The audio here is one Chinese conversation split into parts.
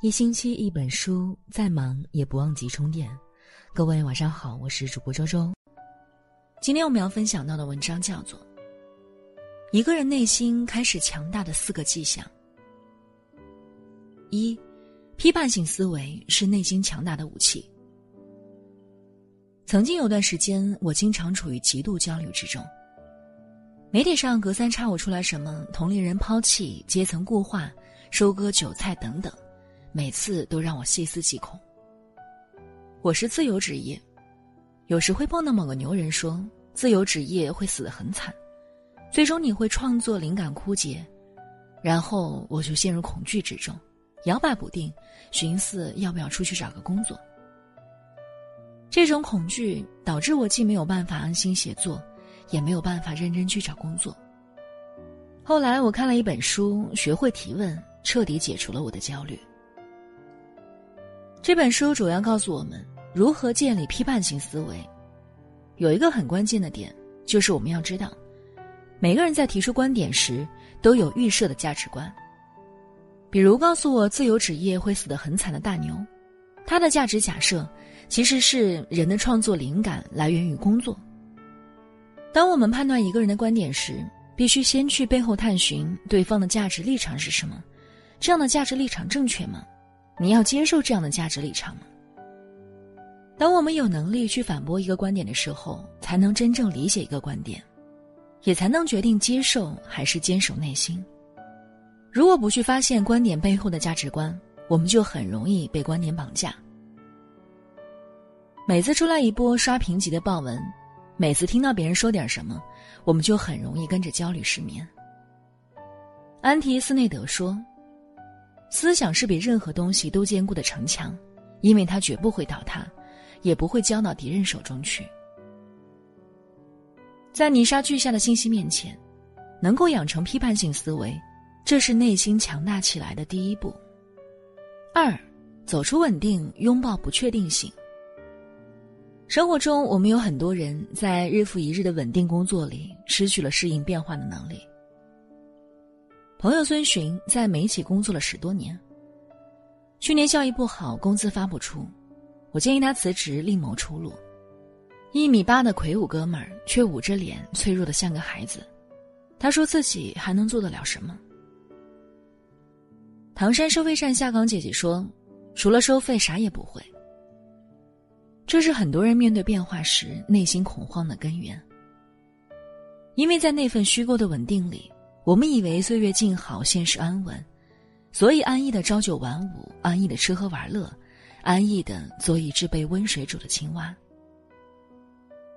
一星期一本书，再忙也不忘记充电。各位晚上好，我是主播周周。今天我们要分享到的文章叫做《一个人内心开始强大的四个迹象》。一，批判性思维是内心强大的武器。曾经有段时间，我经常处于极度焦虑之中。媒体上隔三差五出来什么同龄人抛弃、阶层固化、收割韭菜等等。每次都让我细思极恐。我是自由职业，有时会碰到某个牛人说自由职业会死得很惨，最终你会创作灵感枯竭，然后我就陷入恐惧之中，摇摆不定，寻思要不要出去找个工作。这种恐惧导致我既没有办法安心写作，也没有办法认真去找工作。后来我看了一本书，学会提问，彻底解除了我的焦虑。这本书主要告诉我们如何建立批判性思维。有一个很关键的点，就是我们要知道，每个人在提出观点时都有预设的价值观。比如，告诉我自由职业会死得很惨的大牛，他的价值假设其实是人的创作灵感来源于工作。当我们判断一个人的观点时，必须先去背后探寻对方的价值立场是什么，这样的价值立场正确吗？你要接受这样的价值立场吗？当我们有能力去反驳一个观点的时候，才能真正理解一个观点，也才能决定接受还是坚守内心。如果不去发现观点背后的价值观，我们就很容易被观点绑架。每次出来一波刷屏级的爆文，每次听到别人说点什么，我们就很容易跟着焦虑失眠。安提斯内德说。思想是比任何东西都坚固的城墙，因为它绝不会倒塌，也不会交到敌人手中去。在泥沙俱下的信息面前，能够养成批判性思维，这是内心强大起来的第一步。二，走出稳定，拥抱不确定性。生活中，我们有很多人在日复一日的稳定工作里，失去了适应变化的能力。朋友孙寻在媒体工作了十多年。去年效益不好，工资发不出，我建议他辞职，另谋出路。一米八的魁梧哥们儿，却捂着脸，脆弱的像个孩子。他说自己还能做得了什么？唐山收费站下岗姐姐说：“除了收费，啥也不会。”这是很多人面对变化时内心恐慌的根源，因为在那份虚构的稳定里。我们以为岁月静好，现实安稳，所以安逸的朝九晚五，安逸的吃喝玩乐，安逸的做一只被温水煮的青蛙。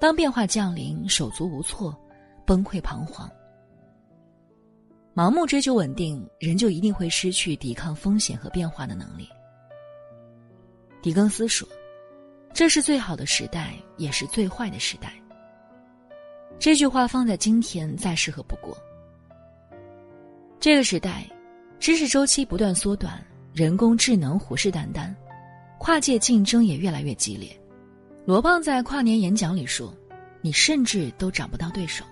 当变化降临，手足无措，崩溃彷徨，盲目追求稳定，人就一定会失去抵抗风险和变化的能力。狄更斯说：“这是最好的时代，也是最坏的时代。”这句话放在今天再适合不过。这个时代，知识周期不断缩短，人工智能虎视眈眈，跨界竞争也越来越激烈。罗胖在跨年演讲里说：“你甚至都找不到对手。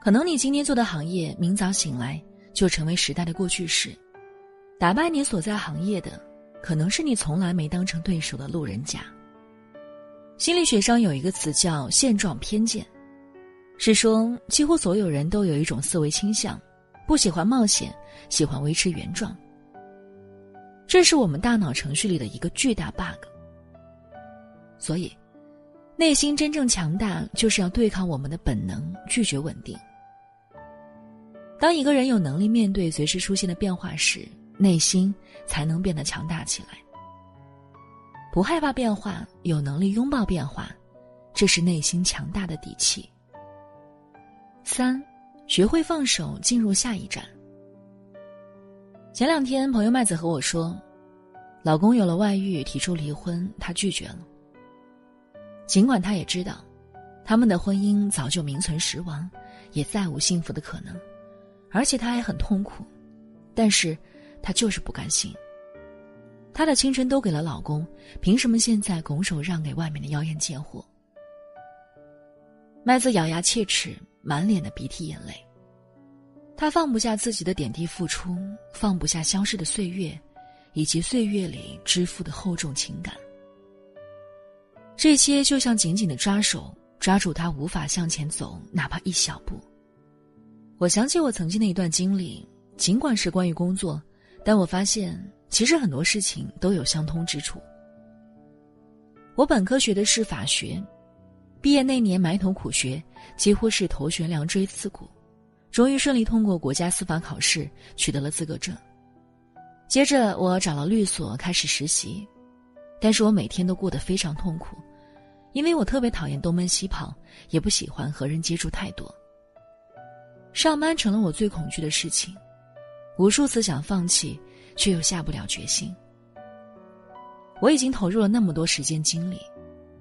可能你今天做的行业，明早醒来就成为时代的过去式。打败你所在行业的，可能是你从来没当成对手的路人甲。”心理学上有一个词叫“现状偏见”。是说，几乎所有人都有一种思维倾向，不喜欢冒险，喜欢维持原状。这是我们大脑程序里的一个巨大 bug。所以，内心真正强大，就是要对抗我们的本能，拒绝稳定。当一个人有能力面对随时出现的变化时，内心才能变得强大起来。不害怕变化，有能力拥抱变化，这是内心强大的底气。三，学会放手，进入下一站。前两天，朋友麦子和我说，老公有了外遇，提出离婚，她拒绝了。尽管她也知道，他们的婚姻早就名存实亡，也再无幸福的可能，而且她还很痛苦，但是她就是不甘心。她的青春都给了老公，凭什么现在拱手让给外面的妖艳贱货？麦子咬牙切齿。满脸的鼻涕眼泪，他放不下自己的点滴付出，放不下消失的岁月，以及岁月里支付的厚重情感。这些就像紧紧的抓手，抓住他无法向前走，哪怕一小步。我想起我曾经的一段经历，尽管是关于工作，但我发现其实很多事情都有相通之处。我本科学的是法学，毕业那年埋头苦学，几乎是头悬梁锥刺股，终于顺利通过国家司法考试，取得了资格证。接着我找了律所开始实习，但是我每天都过得非常痛苦。因为我特别讨厌东奔西跑，也不喜欢和人接触太多。上班成了我最恐惧的事情，无数次想放弃，却又下不了决心。我已经投入了那么多时间精力，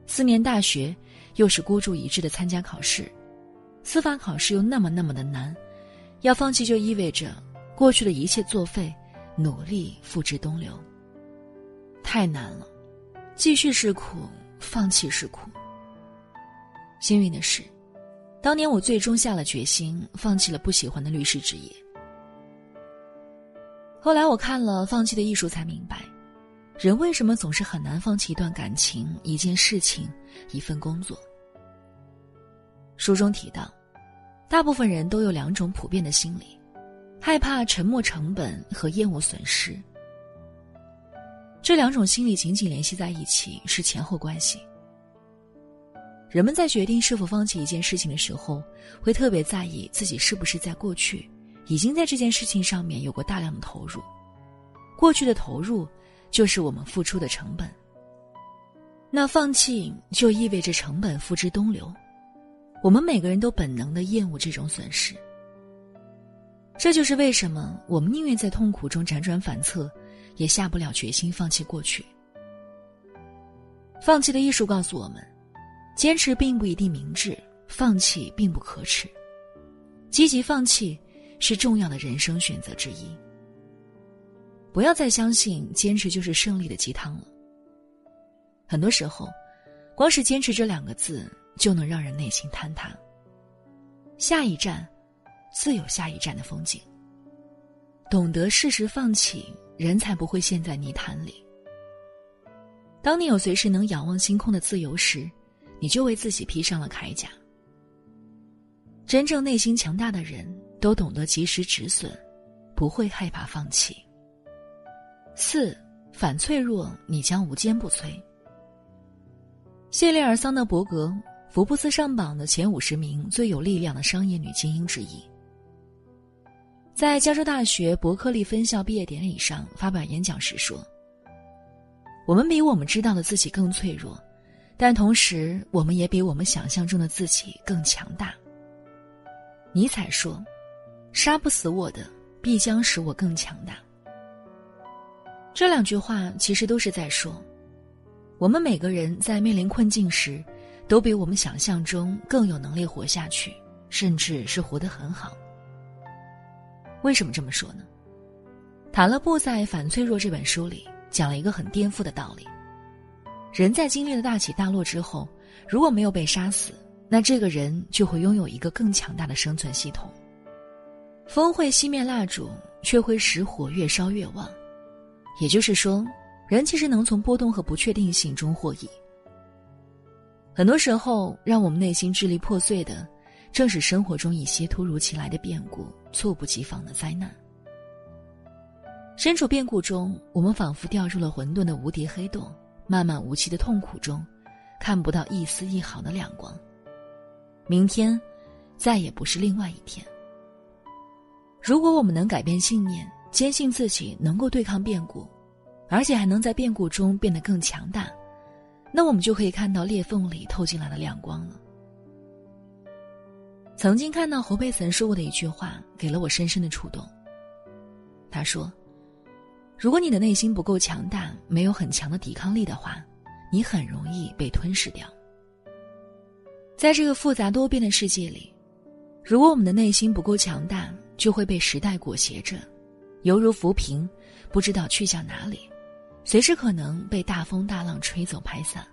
四年大学又是孤注一掷的参加考试，司法考试又那么那么的难，要放弃就意味着过去的一切作废，努力付之东流。太难了，继续是苦。放弃是苦。幸运的是，当年我最终下了决心，放弃了不喜欢的律师职业。后来我看了《放弃的艺术》，才明白，人为什么总是很难放弃一段感情、一件事情、一份工作。书中提到，大部分人都有两种普遍的心理：害怕沉没成本和厌恶损失。这两种心理紧紧联系在一起，是前后关系。人们在决定是否放弃一件事情的时候，会特别在意自己是不是在过去已经在这件事情上面有过大量的投入。过去的投入，就是我们付出的成本。那放弃就意味着成本付之东流。我们每个人都本能的厌恶这种损失。这就是为什么我们宁愿在痛苦中辗转反侧。也下不了决心放弃过去。放弃的艺术告诉我们，坚持并不一定明智，放弃并不可耻。积极放弃是重要的人生选择之一。不要再相信坚持就是胜利的鸡汤了。很多时候，光是坚持这两个字就能让人内心坍塌。下一站，自有下一站的风景。懂得适时放弃。人才不会陷在泥潭里。当你有随时能仰望星空的自由时，你就为自己披上了铠甲。真正内心强大的人都懂得及时止损，不会害怕放弃。四反脆弱，你将无坚不摧。谢丽尔·桑德伯格，福布斯上榜的前五十名最有力量的商业女精英之一。在加州大学伯克利分校毕业典礼上发表演讲时说：“我们比我们知道的自己更脆弱，但同时我们也比我们想象中的自己更强大。”尼采说：“杀不死我的，必将使我更强大。”这两句话其实都是在说，我们每个人在面临困境时，都比我们想象中更有能力活下去，甚至是活得很好。为什么这么说呢？塔勒布在《反脆弱》这本书里讲了一个很颠覆的道理：人在经历了大起大落之后，如果没有被杀死，那这个人就会拥有一个更强大的生存系统。风会熄灭蜡烛，却会使火越烧越旺。也就是说，人其实能从波动和不确定性中获益。很多时候，让我们内心支离破碎的。正是生活中一些突如其来的变故、猝不及防的灾难。身处变故中，我们仿佛掉入了混沌的无底黑洞，漫漫无期的痛苦中，看不到一丝一毫的亮光。明天，再也不是另外一天。如果我们能改变信念，坚信自己能够对抗变故，而且还能在变故中变得更强大，那我们就可以看到裂缝里透进来的亮光了。曾经看到侯佩岑说过的一句话，给了我深深的触动。他说：“如果你的内心不够强大，没有很强的抵抗力的话，你很容易被吞噬掉。在这个复杂多变的世界里，如果我们的内心不够强大，就会被时代裹挟着，犹如浮萍，不知道去向哪里，随时可能被大风大浪吹走拍散。”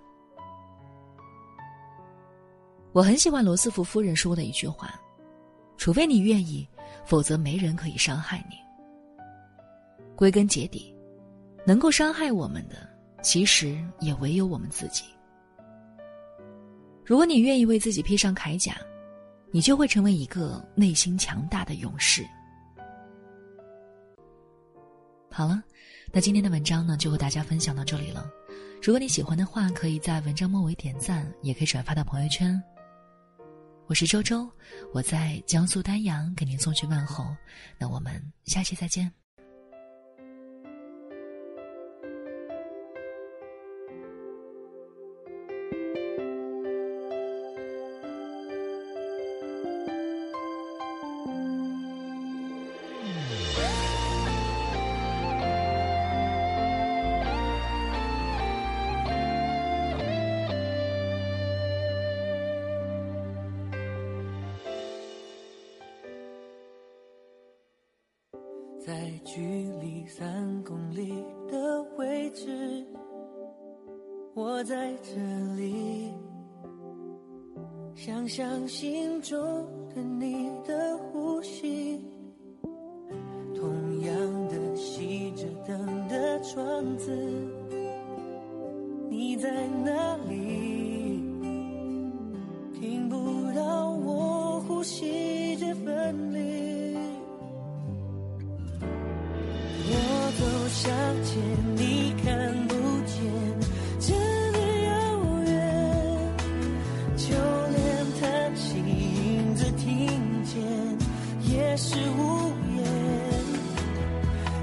我很喜欢罗斯福夫人说的一句话：“除非你愿意，否则没人可以伤害你。”归根结底，能够伤害我们的，其实也唯有我们自己。如果你愿意为自己披上铠甲，你就会成为一个内心强大的勇士。好了，那今天的文章呢，就和大家分享到这里了。如果你喜欢的话，可以在文章末尾点赞，也可以转发到朋友圈。我是周周，我在江苏丹阳给您送去问候。那我们下期再见。距离三公里的位置，我在这里，想象心中的你的呼吸，同样的熄着灯的窗子，你在哪想见你看不见，真的遥远。就连叹息影子听见，也是无言。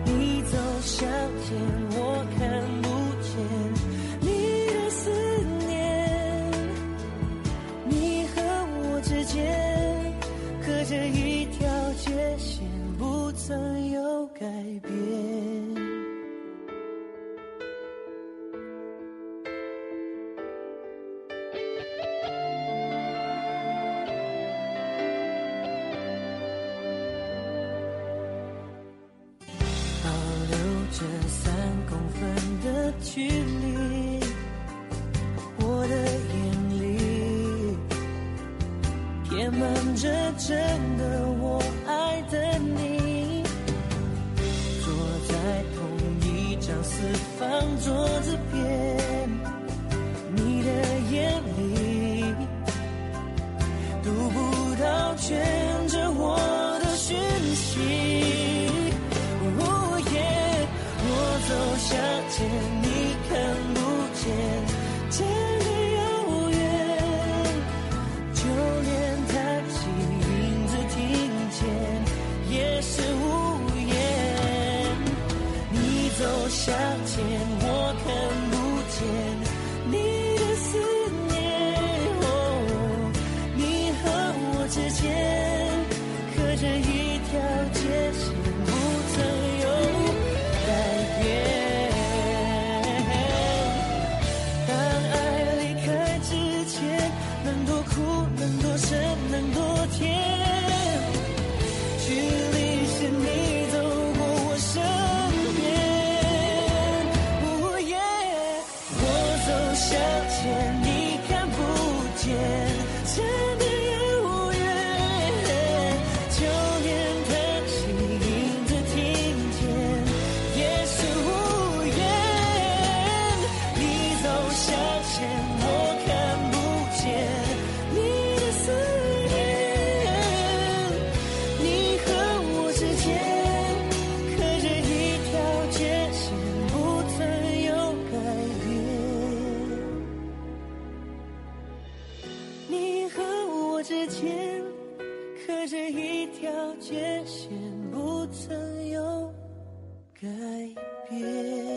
你走向前，我看不见你的思念。你和我之间，隔着一条界线，不曾有改变。看着真的我爱的你。坐在同一张四方桌子边，你的眼里读不到全改变。